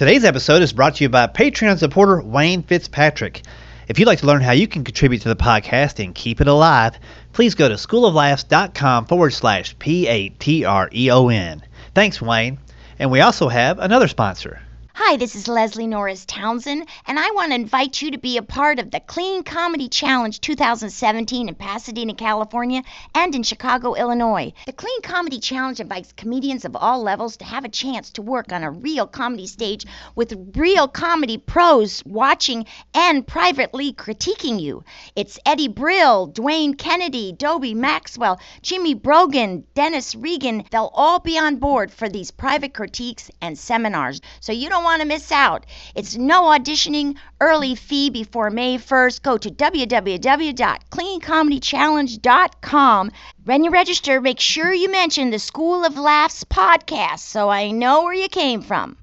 Today's episode is brought to you by Patreon supporter Wayne Fitzpatrick. If you'd like to learn how you can contribute to the podcast and keep it alive, please go to schooloflaughs.com forward slash P A T R E O N. Thanks, Wayne. And we also have another sponsor. Hi, this is Leslie Norris Townsend, and I want to invite you to be a part of the Clean Comedy Challenge 2017 in Pasadena, California, and in Chicago, Illinois. The Clean Comedy Challenge invites comedians of all levels to have a chance to work on a real comedy stage with real comedy pros watching and privately critiquing you. It's Eddie Brill, Dwayne Kennedy, Dobie Maxwell, Jimmy Brogan, Dennis Regan. They'll all be on board for these private critiques and seminars, so you don't want to miss out. It's no auditioning, early fee before May 1st. Go to www.cleancomedychallenge.com. When you register, make sure you mention the School of Laughs podcast so I know where you came from.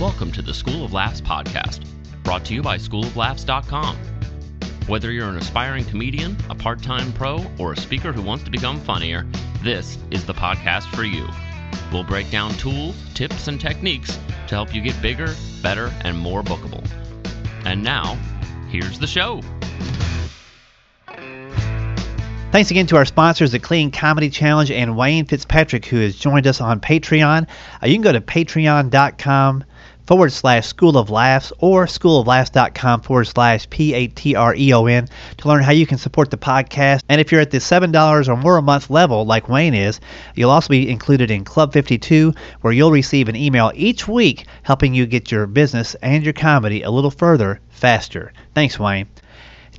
Welcome to the School of Laughs podcast, brought to you by schooloflaughs.com. Whether you're an aspiring comedian, a part time pro, or a speaker who wants to become funnier, this is the podcast for you. We'll break down tools, tips, and techniques to help you get bigger, better, and more bookable. And now, here's the show. Thanks again to our sponsors, the Clean Comedy Challenge and Wayne Fitzpatrick, who has joined us on Patreon. Uh, you can go to patreon.com forward slash School of Laughs or schooloflaughs.com forward slash P A T R E O N to learn how you can support the podcast. And if you're at the $7 or more a month level, like Wayne is, you'll also be included in Club 52, where you'll receive an email each week helping you get your business and your comedy a little further faster. Thanks, Wayne.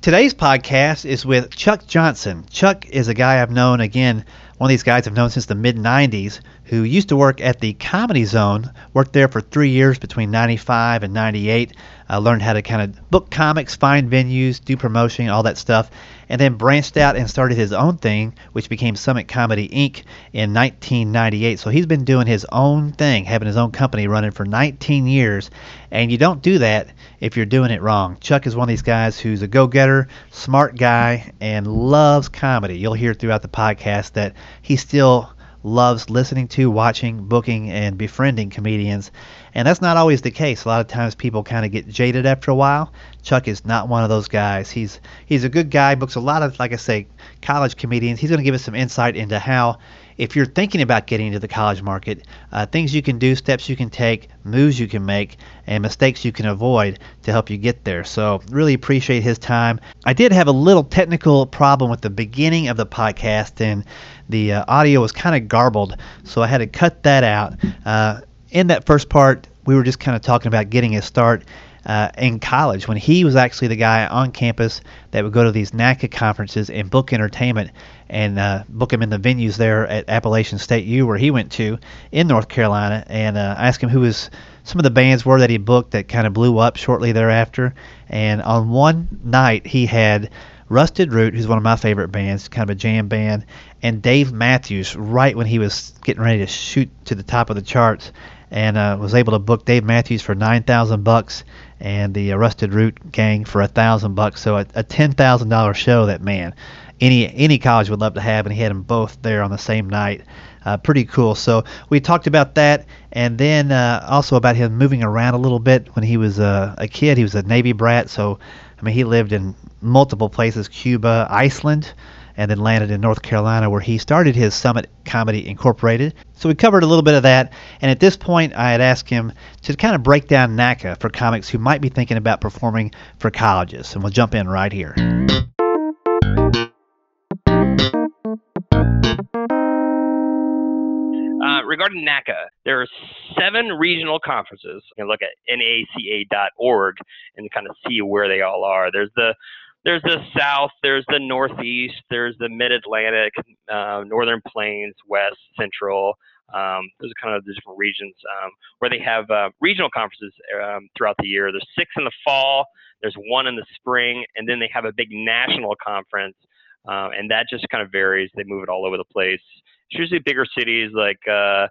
Today's podcast is with Chuck Johnson. Chuck is a guy I've known, again, one of these guys I've known since the mid 90s who used to work at the Comedy Zone, worked there for three years between 95 and 98, uh, learned how to kind of book comics, find venues, do promotion, all that stuff, and then branched out and started his own thing, which became Summit Comedy Inc. in 1998. So he's been doing his own thing, having his own company running for 19 years, and you don't do that if you're doing it wrong. Chuck is one of these guys who's a go getter, smart guy, and loves comedy. You'll hear throughout the podcast that he still loves listening to, watching, booking, and befriending comedians. And that's not always the case. A lot of times people kind of get jaded after a while. Chuck is not one of those guys. He's he's a good guy, books a lot of, like I say, college comedians. He's going to give us some insight into how, if you're thinking about getting into the college market, uh, things you can do, steps you can take, moves you can make, and mistakes you can avoid to help you get there. So, really appreciate his time. I did have a little technical problem with the beginning of the podcast, and the uh, audio was kind of garbled, so I had to cut that out. Uh, in that first part, we were just kind of talking about getting a start uh, in college when he was actually the guy on campus that would go to these NACA conferences and book entertainment and uh, book him in the venues there at Appalachian State U where he went to in North Carolina and uh, ask him who his some of the bands were that he booked that kind of blew up shortly thereafter. And on one night he had Rusted Root, who's one of my favorite bands, kind of a jam band, and Dave Matthews right when he was getting ready to shoot to the top of the charts and uh, was able to book Dave Matthews for nine thousand bucks and the Rusted Root gang for a thousand bucks. So a, a ten thousand dollar show that man, any any college would love to have, and he had them both there on the same night. Uh, pretty cool. So we talked about that, and then uh, also about him moving around a little bit when he was uh, a kid. He was a Navy brat, so I mean he lived in multiple places: Cuba, Iceland and then landed in North Carolina where he started his Summit Comedy Incorporated. So we covered a little bit of that, and at this point I had asked him to kind of break down NACA for comics who might be thinking about performing for colleges, and we'll jump in right here. Uh, regarding NACA, there are seven regional conferences. You can look at naca.org and kind of see where they all are. There's the there's the South, there's the Northeast, there's the Mid Atlantic, uh, Northern Plains, West, Central. Um, those are kind of the different regions um, where they have uh, regional conferences um, throughout the year. There's six in the fall, there's one in the spring, and then they have a big national conference, uh, and that just kind of varies. They move it all over the place. It's usually bigger cities like uh,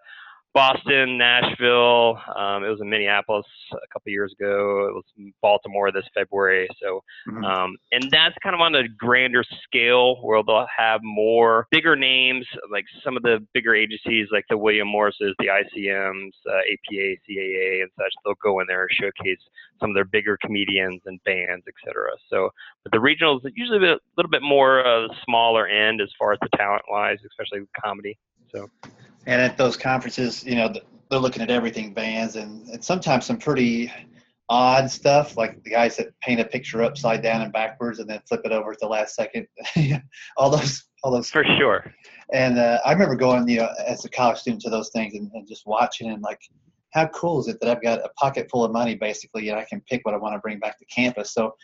Boston, Nashville. Um, it was in Minneapolis a couple years ago. It was Baltimore this February. So, mm-hmm. um, and that's kind of on a grander scale where they'll have more bigger names, like some of the bigger agencies, like the William Morrises, the ICMs, uh, APA, CAA, and such. They'll go in there and showcase some of their bigger comedians and bands, etc. So, but the regionals usually a little bit more uh, smaller end as far as the talent wise, especially comedy. So and at those conferences, you know, they're looking at everything bands and, and sometimes some pretty odd stuff, like the guys that paint a picture upside down and backwards and then flip it over at the last second. all those, all those. For sure. And uh, I remember going, you know, as a college student to those things and, and just watching and like, how cool is it that I've got a pocket full of money basically, and I can pick what I want to bring back to campus. So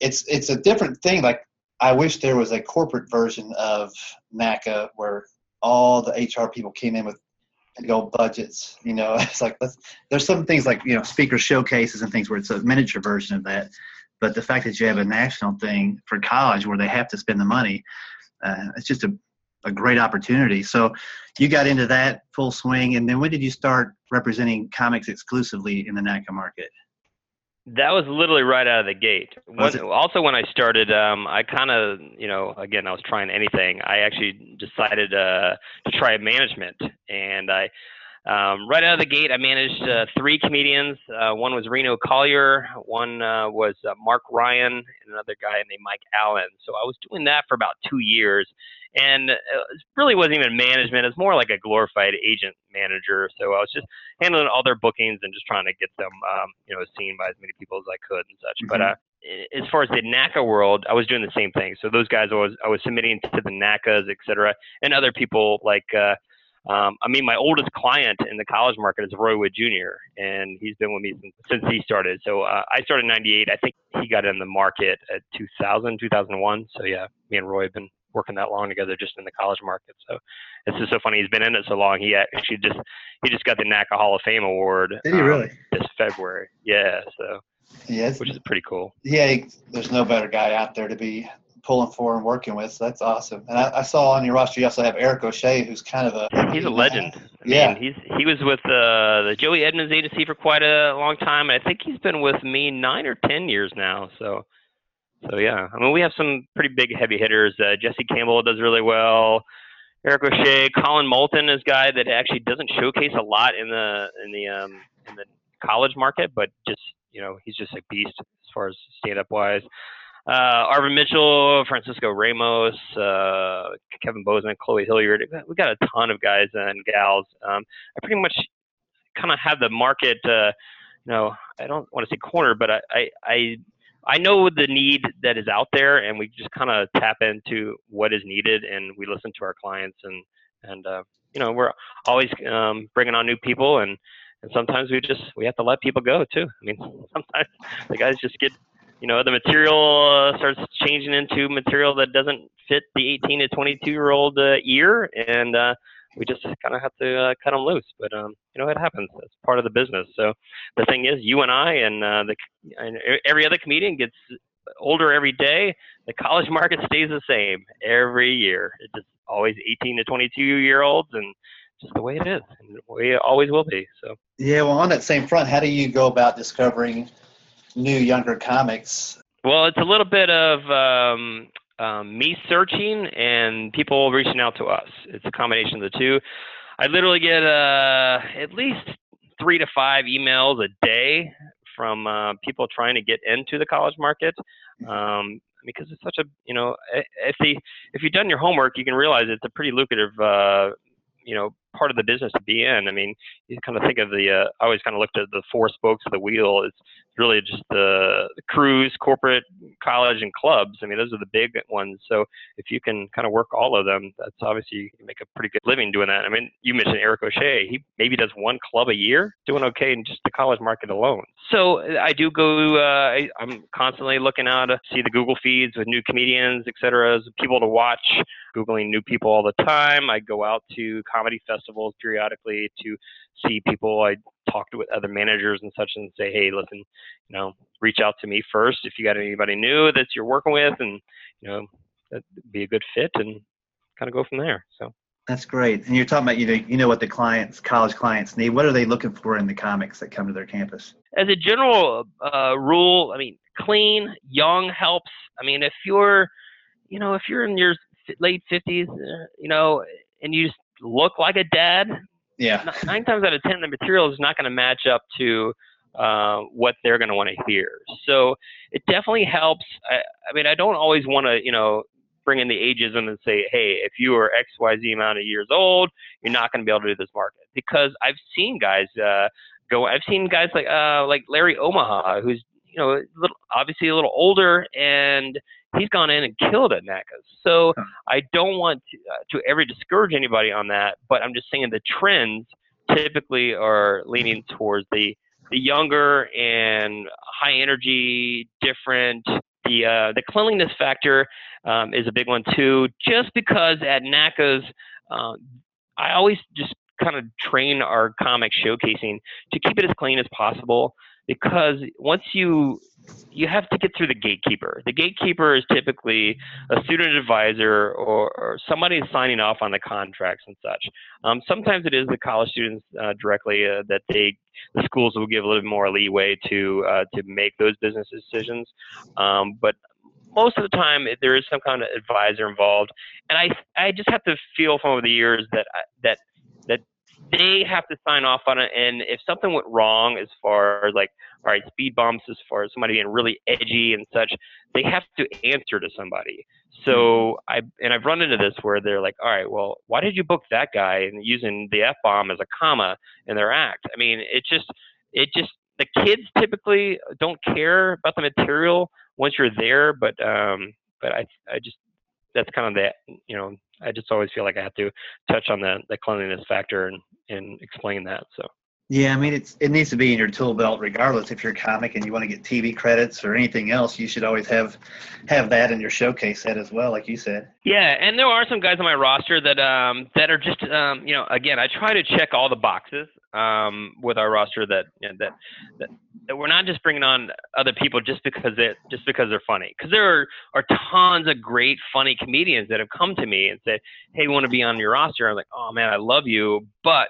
it's it's a different thing. Like I wish there was a corporate version of NACA where all the HR people came in with big old budgets. You know, it's like there's some things like you know speaker showcases and things where it's a miniature version of that. But the fact that you have a national thing for college where they have to spend the money, uh, it's just a, a great opportunity. So you got into that full swing, and then when did you start representing comics exclusively in the NACA market? That was literally right out of the gate. When, also, when I started, um, I kind of, you know, again, I was trying anything. I actually decided uh, to try management, and I, um, right out of the gate, I managed uh, three comedians. Uh, one was Reno Collier, one uh, was uh, Mark Ryan, and another guy named Mike Allen. So I was doing that for about two years, and it really wasn't even management. It's more like a glorified agent manager. So I was just handling all their bookings and just trying to get them, um, you know, seen by as many people as I could and such. Mm-hmm. But uh, as far as the NACA world, I was doing the same thing. So those guys, I was I was submitting to the NACAs, et cetera, and other people like. Um, I mean, my oldest client in the college market is Roy Wood Jr., and he's been with me since, since he started. So uh, I started in '98. I think he got in the market at 2000, 2001. So yeah, me and Roy have been working that long together just in the college market. So it's just so funny. He's been in it so long. He actually just he just got the NACA Hall of Fame award. Did he um, really? This February. Yeah. So. Yeah, which is pretty cool. Yeah, there's no better guy out there to be pulling for and working with. So that's awesome. And I, I, saw on your roster you also have Eric O'Shea, who's kind of a he's a legend. I yeah, mean, he's he was with uh, the Joey Edmonds agency for quite a long time, and I think he's been with me nine or ten years now. So so yeah, I mean we have some pretty big heavy hitters. Uh, Jesse Campbell does really well. Eric O'Shea, Colin Moulton is a guy that actually doesn't showcase a lot in the in the um, in the college market, but just you know he's just a beast as far as stand up wise. Uh, Arvin Mitchell, Francisco Ramos, uh, Kevin Bozeman, Chloe Hilliard. We got a ton of guys and gals. Um, I pretty much kind of have the market. Uh, you know, I don't want to say corner, but I, I, I I know the need that is out there, and we just kind of tap into what is needed, and we listen to our clients, and and uh, you know we're always um, bringing on new people, and and sometimes we just we have to let people go too. I mean, sometimes the guys just get you know the material uh, starts changing into material that doesn't fit the 18 to 22 year old uh, ear, and uh, we just kind of have to uh, cut them loose. But um, you know, it happens. It's part of the business. So the thing is, you and I and uh, the and every other comedian gets older every day. The college market stays the same every year. It's just always 18 to 22 year olds, and just the way it is, and it always will be. So yeah. Well, on that same front, how do you go about discovering new younger comics? Well, it's a little bit of um, um, me searching and people reaching out to us. It's a combination of the two. I literally get uh, at least three to five emails a day from uh, people trying to get into the college market. Um, because it's such a you know if the if you've done your homework you can realize it's a pretty lucrative uh, you know part of the business to be in. I mean, you kind of think of the. Uh, I always kind of looked at the four spokes of the wheel. It's really just the, crews, corporate, college, and clubs. I mean, those are the big ones. So if you can kind of work all of them, that's obviously you can make a pretty good living doing that. I mean, you mentioned Eric O'Shea. He maybe does one club a year, doing okay in just the college market alone. So I do go. Uh, I, I'm constantly looking out to see the Google feeds with new comedians, et cetera, people to watch. Googling new people all the time. I go out to comedy festivals periodically to see people. I talk to with other managers and such and say, hey, listen, you know, reach out to me first if you got anybody new that you're working with, and you know, that'd be a good fit, and kind of go from there. So. That's great. And you're talking about you know you know what the clients, college clients need. What are they looking for in the comics that come to their campus? As a general uh, rule, I mean, clean, young helps. I mean, if you're, you know, if you're in your late 50s, uh, you know, and you just look like a dad, yeah, nine times out of ten, the material is not going to match up to uh, what they're going to want to hear. So it definitely helps. I, I mean, I don't always want to, you know, bring in the ageism and say, hey, if you are X, Y, Z amount of years old, you're not going to be able to do this market. Because I've seen guys uh, go. I've seen guys like uh, like Larry Omaha, who's you know little, obviously a little older, and he's gone in and killed at NACAs. So I don't want to, uh, to ever discourage anybody on that, but I'm just saying the trends typically are leaning towards the the younger and high energy, different. The uh, the cleanliness factor um, is a big one too. Just because at NACAs, uh, I always just kind of train our comic showcasing to keep it as clean as possible because once you you have to get through the gatekeeper. The gatekeeper is typically a student advisor or, or somebody signing off on the contracts and such. Um, sometimes it is the college students uh, directly uh, that they the schools will give a little more leeway to uh, to make those business decisions. Um, but most of the time there is some kind of advisor involved, and I I just have to feel from over the years that that that they have to sign off on it. And if something went wrong, as far as like, all right, speed bumps, as far as somebody being really edgy and such, they have to answer to somebody. So I and I've run into this where they're like, all right, well, why did you book that guy and using the f bomb as a comma in their act? I mean, it just it just the kids typically don't care about the material once you're there, but um, but I I just that's kind of the you know I just always feel like I have to touch on the the cleanliness factor and and explain that. So. Yeah, I mean it's it needs to be in your tool belt regardless. If you're a comic and you want to get TV credits or anything else, you should always have have that in your showcase set as well, like you said. Yeah, and there are some guys on my roster that um that are just um you know again I try to check all the boxes um with our roster that you know, that, that that we're not just bringing on other people just because they just because they're funny because there are, are tons of great funny comedians that have come to me and said hey we want to be on your roster I'm like oh man I love you but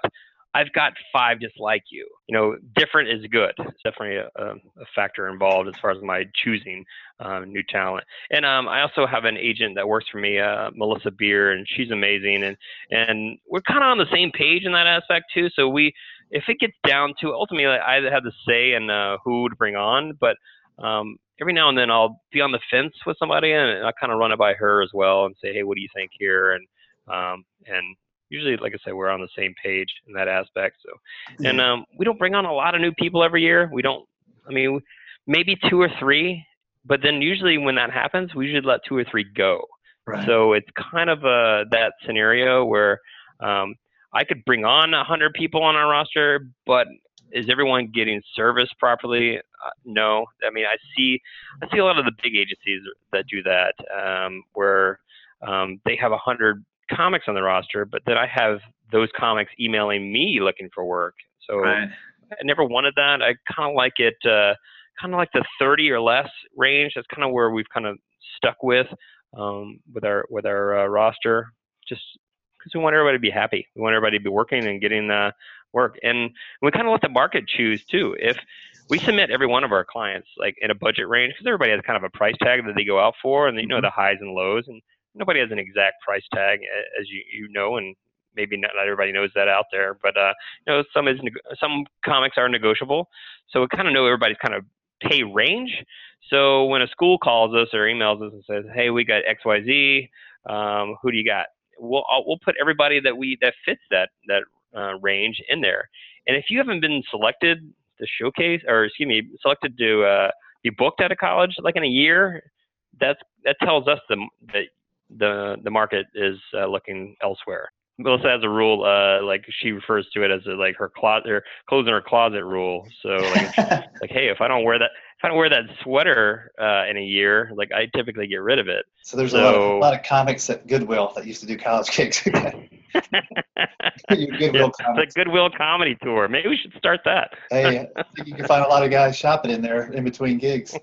I've got five just like you. You know, different is good. It's definitely a, a factor involved as far as my choosing um, new talent. And um, I also have an agent that works for me, uh, Melissa Beer, and she's amazing. And and we're kind of on the same page in that aspect too. So we, if it gets down to ultimately, I have the say in uh, who to bring on, but um, every now and then I'll be on the fence with somebody and I kind of run it by her as well and say, hey, what do you think here? And um, and usually, like I said, we're on the same page in that aspect. So, yeah. and um, we don't bring on a lot of new people every year. We don't. I mean, maybe two or three, but then usually when that happens, we usually let two or three go. Right. So it's kind of a that scenario where um, I could bring on a hundred people on our roster, but is everyone getting service properly? Uh, no. I mean, I see I see a lot of the big agencies that do that, um, where um, they have a hundred comics on the roster, but then I have those comics emailing me looking for work. So right. I never wanted that. I kind of like it, uh, kind of like the 30 or less range. That's kind of where we've kind of stuck with um, with our with our uh, roster, just because we want everybody to be happy. We want everybody to be working and getting the work, and we kind of let the market choose too. If we submit every one of our clients like in a budget range because everybody has kind of a price tag that they go out for, and you know mm-hmm. the highs and lows, and nobody has an exact price tag, as you you know, and maybe not, not everybody knows that out there. But uh, you know, some is some comics are negotiable, so we kind of know everybody's kind of pay range. So when a school calls us or emails us and says, "Hey, we got X Y Z, um, who do you got?" We'll we'll put everybody that we that fits that that uh, range in there. And if you haven't been selected to showcase, or excuse me, selected to uh, be booked at a college like in a year, that's that tells us the, that the the market is uh, looking elsewhere. Melissa has a rule, uh, like she refers to it as a, like her closet, her clothes in her closet rule. So like, like, hey, if I don't wear that, if I don't wear that sweater uh, in a year, like I typically get rid of it. So there's so, a, lot of, a lot of comics at Goodwill that used to do college gigs. Goodwill yeah, the Goodwill comedy tour. Maybe we should start that. hey, I think you can find a lot of guys shopping in there in between gigs.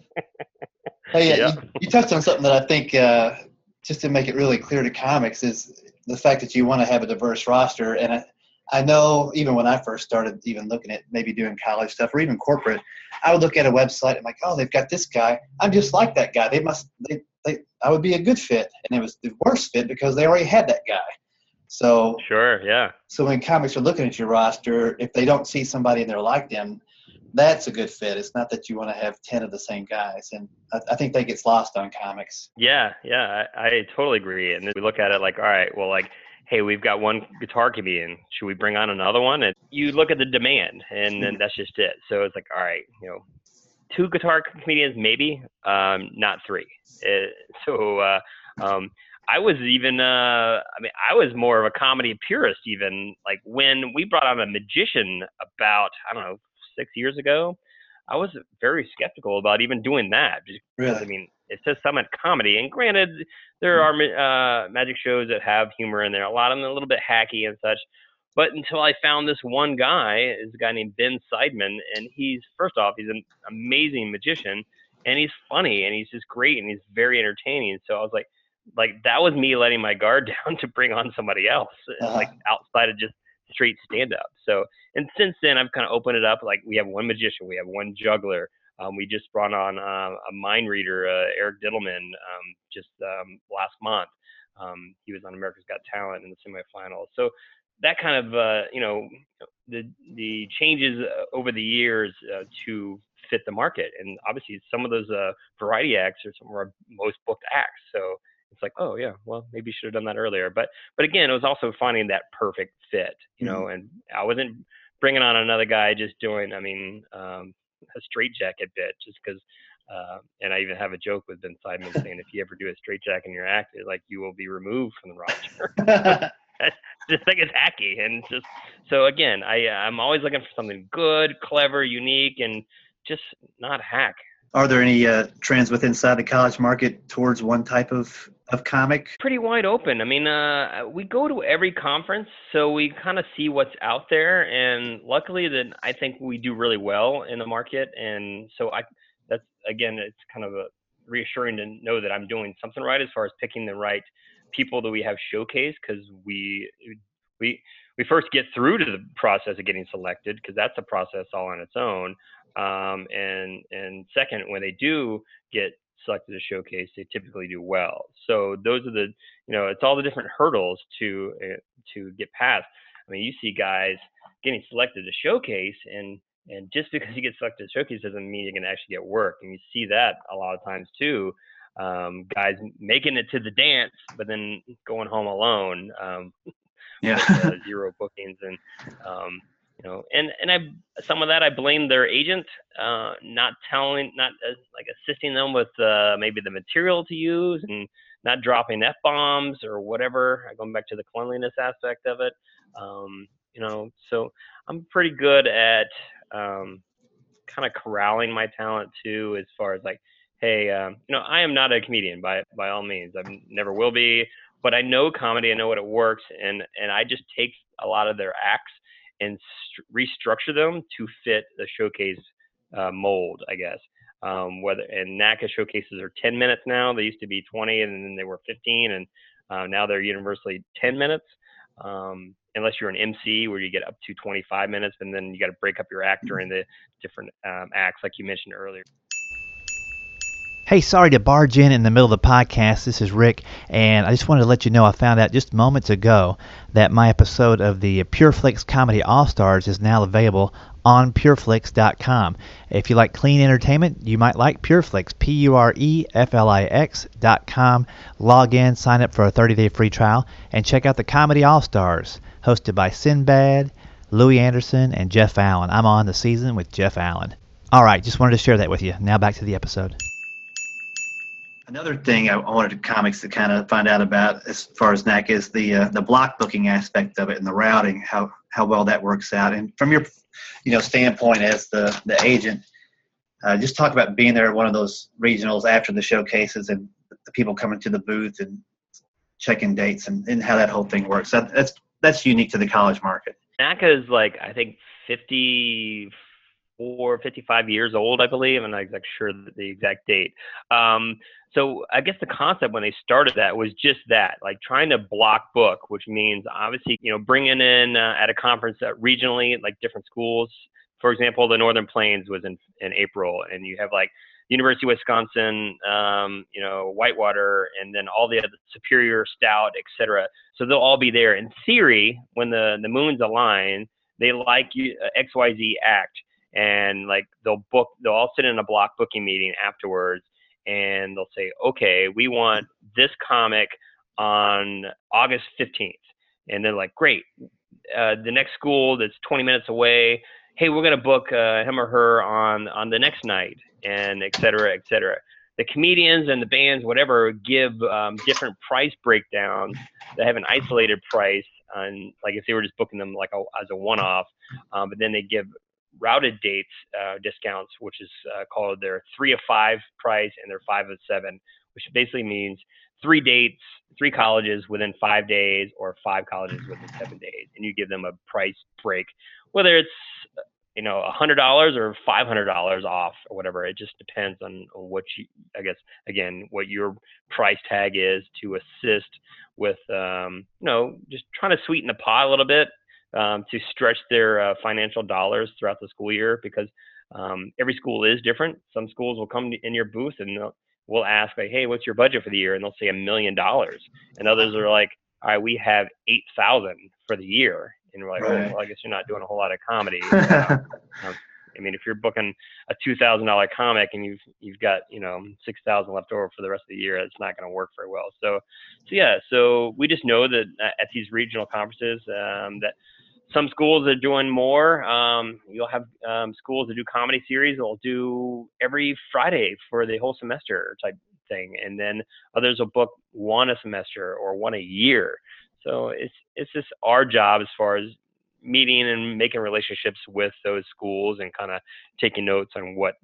Hey, yeah. you, you, touched on something that I think uh, just to make it really clear to comics is the fact that you want to have a diverse roster, and I, I know even when I first started, even looking at maybe doing college stuff or even corporate, I would look at a website and like, oh, they've got this guy. I'm just like that guy. They must, they, they, I would be a good fit, and it was the worst fit because they already had that guy. So sure, yeah. So when comics are looking at your roster, if they don't see somebody and they're like them, that's a good fit. It's not that you want to have ten of the same guys, and I, I think that gets lost on comics. Yeah, yeah, I, I totally agree. And we look at it like, all right, well, like hey, we've got one guitar comedian. Should we bring on another one? And you look at the demand, and then that's just it. So it's like, all right, you know, two guitar comedians, maybe, um, not three. Uh, so uh, um, I was even, uh, I mean, I was more of a comedy purist, even like when we brought on a magician about, I don't know, six years ago. I was very skeptical about even doing that. Just really? I mean, it says Summit Comedy, and granted, there mm-hmm. are uh, magic shows that have humor in there. A lot of them are a little bit hacky and such. But until I found this one guy, is a guy named Ben Seidman, and he's first off, he's an amazing magician, and he's funny, and he's just great, and he's very entertaining. So I was like, like that was me letting my guard down to bring on somebody else, uh-huh. like outside of just straight stand up. So, and since then, I've kind of opened it up. Like we have one magician, we have one juggler, um, we just brought on uh, a mind reader, uh, Eric Dittelman, um, just um, last month. Um, he was on America's Got Talent in the semifinals. So that kind of, uh, you know, the the changes uh, over the years uh, to fit the market, and obviously some of those uh, variety acts are some of our most booked acts. So it's like, oh yeah, well maybe you should have done that earlier. But but again, it was also finding that perfect fit, you know. Mm-hmm. And I wasn't bringing on another guy just doing. I mean, um, a straitjacket bit just because. Uh, and I even have a joke with Ben Seidman saying, if you ever do a straitjacket in your act, like you will be removed from the roster. just like it's hacky, and just so again, I I'm always looking for something good, clever, unique, and just not hack. Are there any uh, trends within inside the college market towards one type of of comic? Pretty wide open. I mean, uh, we go to every conference, so we kind of see what's out there, and luckily, that I think we do really well in the market, and so I that's again, it's kind of reassuring to know that I'm doing something right as far as picking the right people that we have showcased because we we we first get through to the process of getting selected because that's a process all on its own. Um, and and second, when they do get selected to showcase, they typically do well. So those are the, you know, it's all the different hurdles to uh, to get past. I mean, you see guys getting selected to showcase, and and just because you get selected to showcase doesn't mean you're going to actually get work. And you see that a lot of times too. Um, guys making it to the dance, but then going home alone. Um, yeah. with, uh, zero bookings and um, you know, and and I some of that I blame their agent, uh, not telling, not uh, like assisting them with uh, maybe the material to use and not dropping f bombs or whatever. Going back to the cleanliness aspect of it, um, you know, so I'm pretty good at um, kind of corralling my talent too, as far as like, hey, um, you know, I am not a comedian by by all means. I never will be, but I know comedy. I know what it works, and and I just take a lot of their acts and st- restructure them to fit the showcase uh, mold, I guess. Um, whether and NACA showcases are 10 minutes now. They used to be 20, and then they were 15, and uh, now they're universally 10 minutes. Um, unless you're an MC where you get up to 25 minutes, and then you got to break up your act during the different um, acts, like you mentioned earlier. Hey, sorry to barge in in the middle of the podcast. This is Rick, and I just wanted to let you know I found out just moments ago that my episode of the PureFlix Comedy All Stars is now available on pureflix.com. If you like clean entertainment, you might like PureFlix, P U R E F L I X.com. Log in, sign up for a 30 day free trial, and check out the Comedy All Stars, hosted by Sinbad, Louie Anderson, and Jeff Allen. I'm on the season with Jeff Allen. All right, just wanted to share that with you. Now back to the episode. Another thing I wanted to comics to kind of find out about, as far as NAC, is the uh, the block booking aspect of it and the routing, how how well that works out. And from your, you know, standpoint as the the agent, uh, just talk about being there at one of those regionals after the showcases and the people coming to the booth and checking dates and, and how that whole thing works. That, that's that's unique to the college market. NACA is like I think 50 54, 55 years old, I believe. I'm not exactly sure the exact date. Um, so I guess the concept when they started that was just that, like trying to block book, which means obviously, you know, bringing in uh, at a conference uh, regionally, like different schools. For example, the Northern Plains was in in April, and you have like University of Wisconsin, um, you know, Whitewater, and then all the other Superior, Stout, etc. So they'll all be there. In theory, when the the moons align, they like you, uh, XYZ act, and like they'll book, they'll all sit in a block booking meeting afterwards and they'll say, okay, we want this comic on August 15th. And they're like, great. Uh, the next school that's 20 minutes away, hey, we're going to book uh, him or her on, on the next night, and et cetera, et cetera. The comedians and the bands, whatever, give um, different price breakdowns. They have an isolated price, on, like if they were just booking them like a, as a one-off, um, but then they give routed dates uh, discounts, which is uh, called their three of five price and their five of seven, which basically means three dates, three colleges within five days, or five colleges within seven days, and you give them a price break, whether it's you know a hundred dollars or five hundred dollars off or whatever. It just depends on, on what you, I guess, again, what your price tag is to assist with, um, you know, just trying to sweeten the pot a little bit um, to stretch their uh, financial dollars throughout the school year because um, every school is different. Some schools will come in your booth and we'll ask like, "Hey, what's your budget for the year?" and they'll say a million dollars, and others are like, "All right, we have eight thousand for the year," and we're like, right. "Well, I guess you're not doing a whole lot of comedy." um, I mean, if you're booking a two thousand dollar comic and you've you've got you know six thousand left over for the rest of the year, it's not going to work very well. So, so yeah, so we just know that at these regional conferences um, that some schools are doing more. Um, you'll have um, schools that do comedy series. They'll do every Friday for the whole semester type thing, and then others will book one a semester or one a year. So it's it's just our job as far as meeting and making relationships with those schools and kind of taking notes on what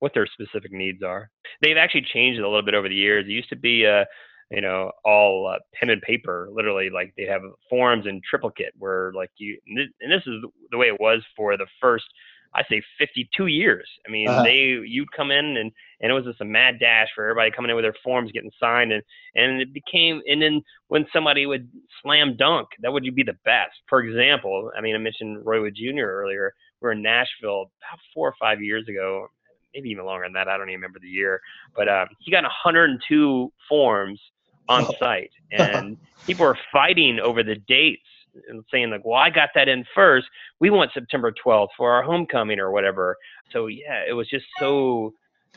what their specific needs are. They've actually changed a little bit over the years. It used to be a you know, all uh, pen and paper. Literally, like they have forms in triplicate where like you, and this is the way it was for the first, I say, 52 years. I mean, uh-huh. they you'd come in and and it was just a mad dash for everybody coming in with their forms getting signed, and and it became, and then when somebody would slam dunk, that would be the best. For example, I mean, I mentioned Roy Wood Jr. earlier. We are in Nashville about four or five years ago, maybe even longer than that. I don't even remember the year, but um, he got 102 forms on site, and people are fighting over the dates and saying like, "Well, I got that in first. We want September 12th for our homecoming or whatever." So yeah, it was just so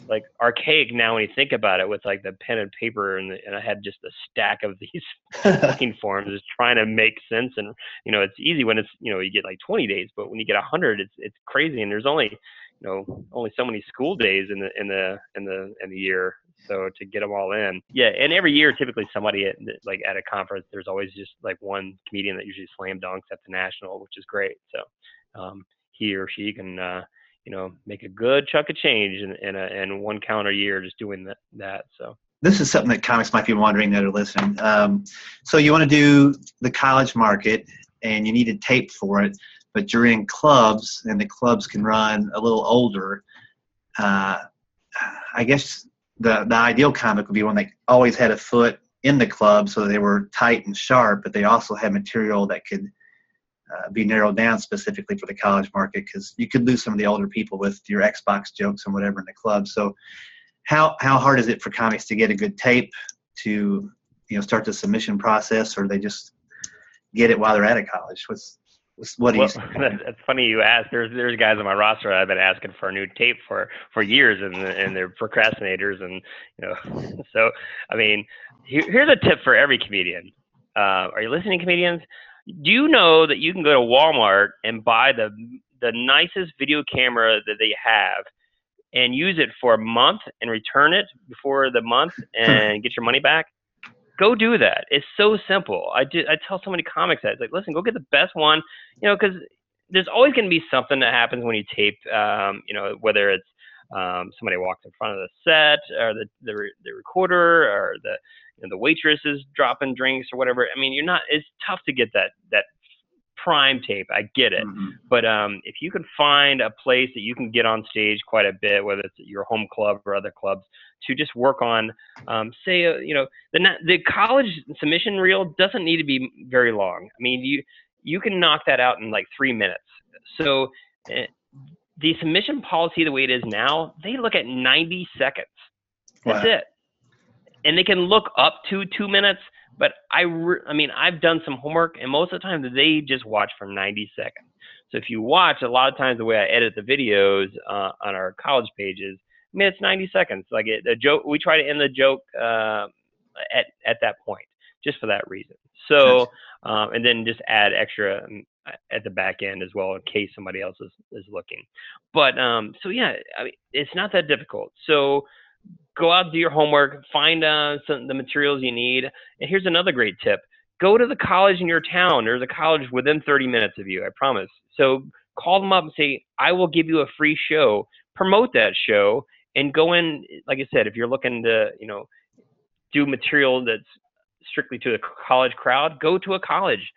like archaic now when you think about it with like the pen and paper and, the, and I had just a stack of these forms just trying to make sense and you know it's easy when it's you know you get like 20 days but when you get 100 it's it's crazy and there's only you know only so many school days in the in the in the in the year so to get them all in, yeah. And every year, typically somebody at like at a conference, there's always just like one comedian that usually slam dunks at the national, which is great. So um, he or she can uh, you know make a good chunk of change in in, a, in one calendar year just doing that. that so this is something that comics might be wondering that are listening. Um, so you want to do the college market, and you need a tape for it, but you're in clubs, and the clubs can run a little older. Uh, I guess the the ideal comic would be one that always had a foot in the club, so they were tight and sharp, but they also had material that could uh, be narrowed down specifically for the college market because you could lose some of the older people with your Xbox jokes and whatever in the club. So, how how hard is it for comics to get a good tape to you know start the submission process, or they just get it while they're at a college? What's what do you? Well, that's funny you ask. There's there's guys on my roster I've been asking for a new tape for for years, and and they're procrastinators, and you know. So I mean, here, here's a tip for every comedian. Uh, are you listening, comedians? Do you know that you can go to Walmart and buy the the nicest video camera that they have, and use it for a month and return it before the month and get your money back? Go do that. It's so simple. I do, I tell so many comics that it's like, listen, go get the best one, you know, because there's always going to be something that happens when you tape, um, you know, whether it's um, somebody walks in front of the set or the the, the recorder or the you know, the waitress is dropping drinks or whatever. I mean, you're not. It's tough to get that that prime tape. I get it, Mhm. but um, if you can find a place that you can get on stage quite a bit, whether it's your home club or other clubs, to just work on, um, say, uh, you know, the the college submission reel doesn't need to be very long. I mean, you you can knock that out in like three minutes. So. Uh, the submission policy, the way it is now, they look at 90 seconds. That's Wow. it. And they can look up to two minutes, but I, re- I mean, I've done some homework, and most of the time they just watch for 90 seconds. So if you watch, a lot of times the way I edit the videos uh, on our college pages, I mean, it's 90 seconds. Like it, the joke, we try to end the joke uh, at at that point, just for that reason. So, um, and then just add extra um, at the back end as well in case somebody else is, is looking. But um, so yeah, I mean, it's not that difficult. So go out, do your homework, find uh, some the materials you need. And here's another great tip: go to the college in your town. There's a college within 30 minutes of you, I promise. So call them up and say, I will give you a free show. Promote that show and go in. Like I said, if you're looking to, you know, do material that's strictly to the college crowd, go to a college.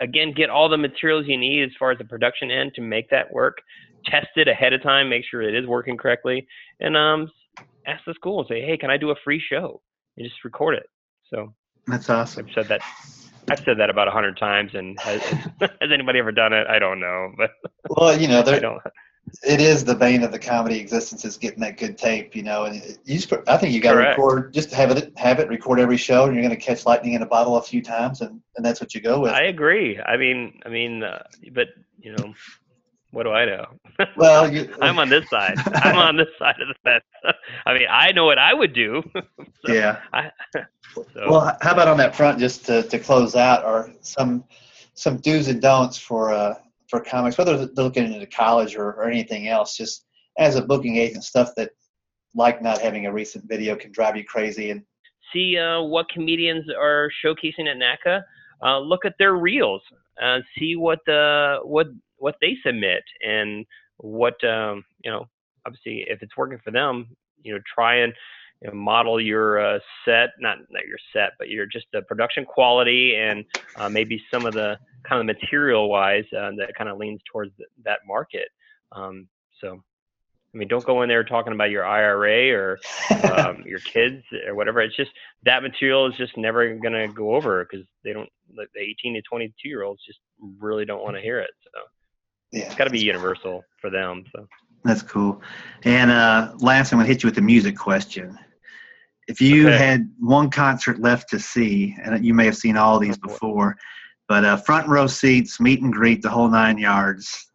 Again, get all the materials you need as far as the production end to make that work. Test it ahead of time, make sure it is working correctly, and um, ask the school and say, "Hey, can I do a free show?" And just record it. So That's awesome. I've said that. I've said that about a hundred times, and has, has anybody ever done it? I don't know, but Well, you know, I there, don't. it is the bane of the comedy existence is getting that good tape, you know. And you just, I think you got to record, just have it, have it, record every show, and you're going to catch lightning in a bottle a few times, and, and that's what you go with. I agree. I mean, I mean, uh, but you know, what do I know? well, you, I'm on this side. I'm on this side of the fence. I mean, I know what I would do. So, yeah. I, so, Well, how about on that front, just to, to close out, or some some do's and don'ts for uh, for comics, whether they're looking into college or, or anything else, just as a booking agent, stuff that like not having a recent video can drive you crazy, and see uh, what comedians are showcasing at NACA. Uh, look at their reels. Uh, see what the what what they submit and what um, you know. Obviously, if it's working for them, you know, try and you know, model your uh, set, not not your set, but your just the production quality and uh, maybe some of the kind of material wise uh, that kind of leans towards th- that market. Um, so, I mean, don't go in there talking about your IRA or um, your kids or whatever. It's just that material is just never going to go over because they don't, like the 18 to 22 year olds just really don't want to hear it. So yeah, it's got to be universal for them. So That's cool. And uh, last, I'm going to hit you with the music question. If you Okay. had one concert left to see, and you may have seen all these Go before, but uh, front row seats, meet and greet, the whole nine yards,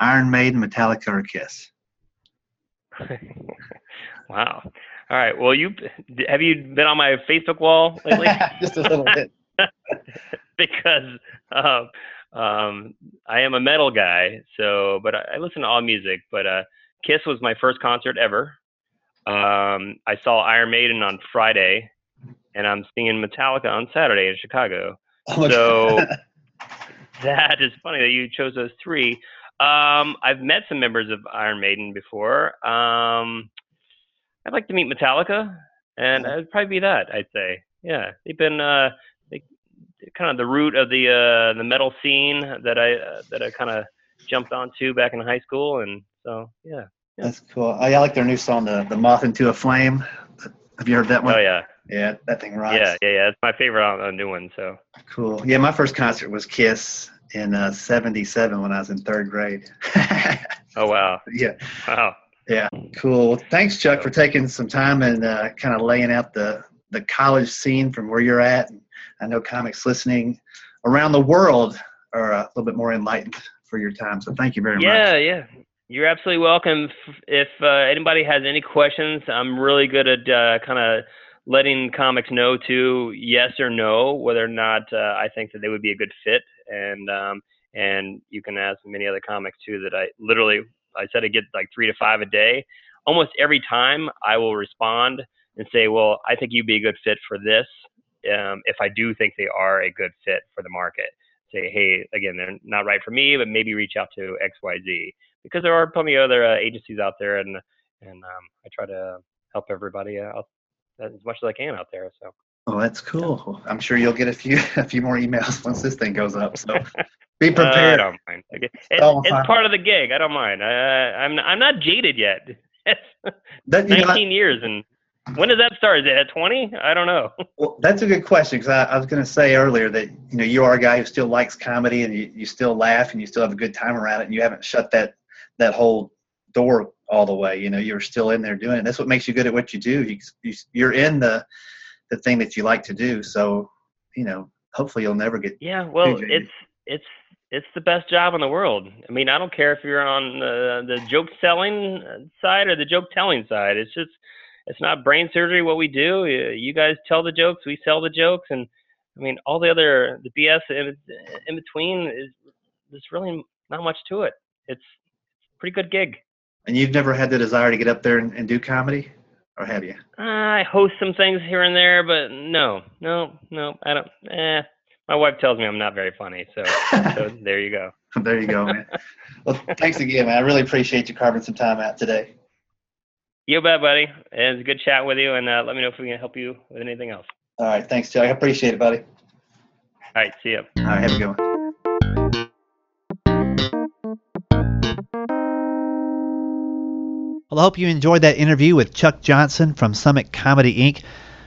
Iron Maiden, Metallica, or Kiss? wow. All right. Well, you have you been on my Facebook wall lately? just a little bit. because um, um, I am a metal guy. So, but I, I listen to all music. But uh, Kiss was my first concert ever. Um, I saw Iron Maiden on Friday, and I'm seeing Metallica on Saturday in Chicago. So that is funny that you chose those three. Um, I've met some members of Iron Maiden before. Um, I'd like to meet Metallica, and it'd probably be that. I'd say, yeah, they've been uh, they, kind of the root of the uh, the metal scene that I uh, that I kind of jumped onto back in high school, and so yeah. That's cool. I, I like their new song, the the Moth into a Flame. Have you heard that one? Oh yeah, Yeah, that thing rocks. yeah, yeah, yeah. It's my favorite on a new one. So Cool. Yeah, my first concert was Kiss in uh, 77 when I was in third grade. oh wow, yeah. wow. Yeah, cool. Well, thanks, Chuck, for taking some time and uh, kind of laying out the the college scene from where you're at. And I know comics listening around the world are a little bit more enlightened for your time. So thank you very Yeah, much. yeah. Yeah. You're absolutely welcome. If uh, anybody has any questions, I'm really good at uh, kind of letting comics know to yes or no whether or not uh, I think that they would be a good fit. And um, and you can ask many other comics too that I literally I said I get like three to five a day. Almost every time I will respond and say, well, I think you'd be a good fit for this. Um, if I do think they are a good fit for the market, say, hey, again, they're not right for me, but maybe reach out to X, Y, Z because there are plenty of other uh, agencies out there, and and um, I try to help everybody out as much as I can out there. So Oh, that's cool. I'm sure you'll get a few a few more emails once this thing goes up. So be Uh, I prepared. don't mind. Okay. Oh, It's, fine. part of the gig. I don't mind. Uh, I'm I'm not jaded yet. That, you know, 19 years, and when does that start? Is it at 20? I don't know. Well, that's a good question because I, I was going to say earlier that you know you are a guy who still likes comedy and you, you still laugh and you still have a good time around it and you haven't shut that that whole door all the way. You know you're still in there doing it. That's what makes you good at what you do. You, you you're in the the thing that you like to do. So you know hopefully you'll never get. Yeah, well, it's it's it's the best job in the world. I mean, I don't care if you're on the the joke selling side or the joke telling side. It's just it's not brain surgery what we do. You you guys tell the jokes, we sell the jokes, and I mean all the other the BS in, in between is there's really not much to it. It's it's a pretty good gig. And you've never had the desire to get up there and, and do comedy, or have you? I host some things here and there, but no, no, no, I don't. Eh, my wife tells me I'm not very funny, so so there you go. there you go, man. well, thanks again, man. I really appreciate you carving some time out today. You bet, buddy. And It's a good chat with you, and uh, let me know if we can help you with anything else. All right, thanks, Joe. I appreciate it, buddy. All right, see ya. All right, have a good one. Well, I hope you enjoyed that interview with Chuck Johnson from Summit Comedy Inc.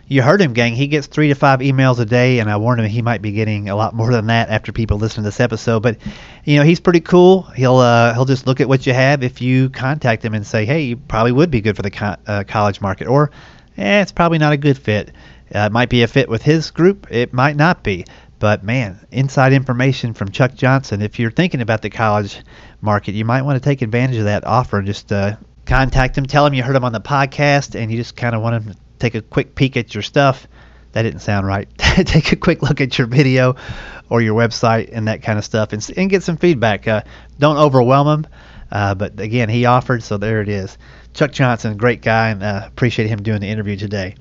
You heard him, gang. He gets three to five emails a day, and I warned him he might be getting a lot more than that after people listen to this episode. But you know, he's pretty cool. He'll uh, he'll just look at what you have if you contact him and say, hey, you probably would be good for the co- uh, college market, or eh, it's probably not a good fit. Uh, it might be a fit with his group. It might not be. But man, inside information from Chuck Johnson. If you're thinking about the college market, you might want to take advantage of that offer just uh, contact him, tell him you heard him on the podcast, and you just kind of want him to take a quick peek at your stuff. That didn't sound right. take a quick look at your video or your website and that kind of stuff, and, and get some feedback. Uh, don't overwhelm him. Uh, but again, he offered, so there it is. Chuck Johnson, great guy, and uh, appreciate him doing the interview today.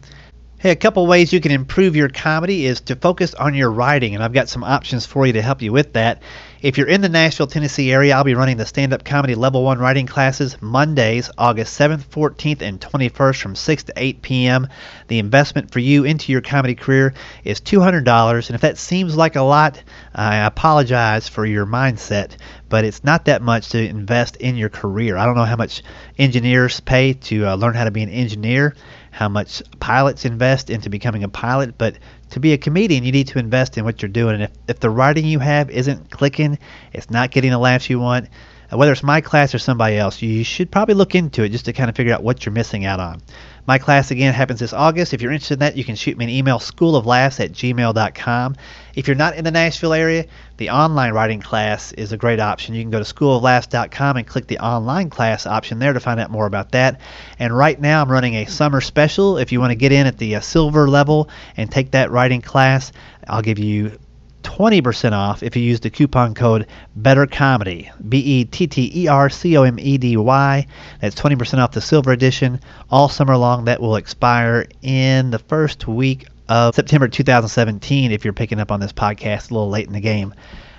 Hey, a couple ways you can improve your comedy is to focus on your writing, and I've got some options for you to help you with that. If you're in the Nashville, Tennessee area, I'll be running the stand up comedy level 1 writing classes Mondays, August 7th, 14th, and 21st from 6 to 8 p.m. The investment for you into your comedy career is $200, and if that seems like a lot, I apologize for your mindset, but it's not that much to invest in your career. I don't know how much engineers pay to uh, learn how to be an engineer how much pilots invest into becoming a pilot, but to be a comedian, you need to invest in what you're doing. And if, if the writing you have isn't clicking, it's not getting the laughs you want, whether it's my class or somebody else, you should probably look into it just to kind of figure out what you're missing out on. My class again happens this August. If you're interested in that, you can shoot me an email, schooloflaughs at gmail.com. If you're not in the Nashville area, the online writing class is a great option. You can go to schooloflaughs.com and click the online class option there to find out more about that. And right now, I'm running a summer special. If you want to get in at the uh, silver level and take that writing class, I'll give you 20% off if you use the coupon code Better Comedy. B E T T E R C O M E D Y. That's 20% off the silver edition all summer long. That will expire in the first week of September 2017 if you're picking up on this podcast a little late in the game.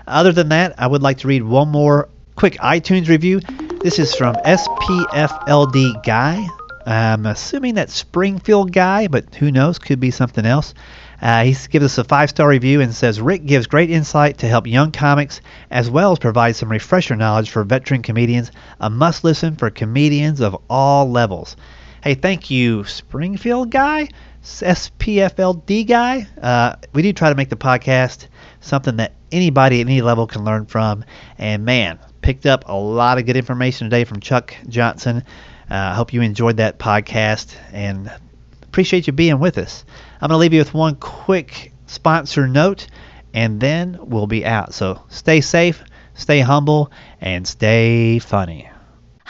Other than that, I would like to read one more quick iTunes review. This is from SPFLD Guy. I'm assuming that Springfield Guy, but who knows? Could be something else. Uh, he gives us a five star review and says Rick gives great insight to help young comics as well as provide some refresher knowledge for veteran comedians. A must listen for comedians of all levels. Hey, thank you, Springfield guy, SPFLD guy. Uh, we do try to make the podcast something that anybody at any level can learn from. And man, picked up a lot of good information today from Chuck Johnson. Uh, I hope you enjoyed that podcast and appreciate you being with us. I'm going to leave you with one quick sponsor note, and then we'll be out. So stay safe, stay humble, and stay funny.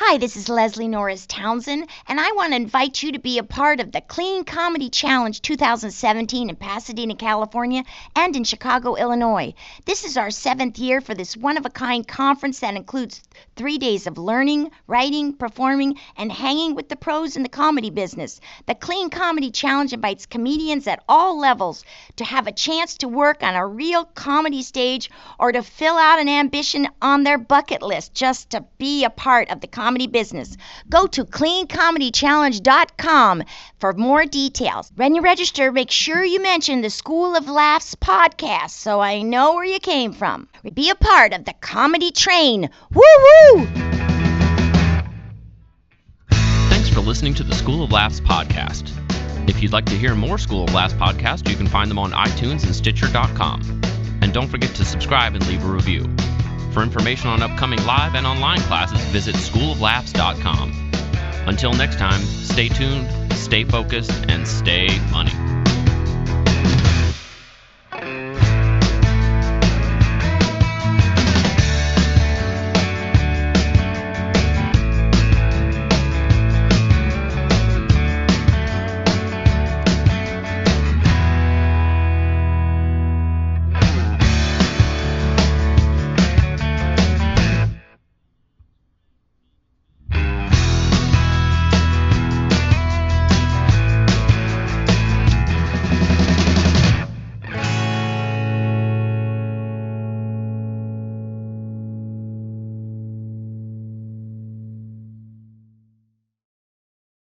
Hi, this is Leslie Norris Townsend, and I want to invite you to be a part of the Clean Comedy Challenge 2017 in Pasadena, California, and in Chicago, Illinois. This is our seventh year for this one of a kind conference that includes three days of learning, writing, performing, and hanging with the pros in the comedy business. The Clean Comedy Challenge invites comedians at all levels to have a chance to work on a real comedy stage or to fill out an ambition on their bucket list just to be a part of the comedy comedy business. Go to cleancomedychallenge.com for more details. When you register, make sure you mention the School of Laughs podcast so I know where you came from. Be a part of the comedy train. Woo woo! Thanks for listening to the School of Laughs podcast. If you'd like to hear more School of Laughs podcasts, you can find them on iTunes and Stitcher.com. And don't forget to subscribe and leave a review. For information on upcoming live and online classes, visit schooloflaughs.com. Until next time, stay tuned, stay focused, and stay funny.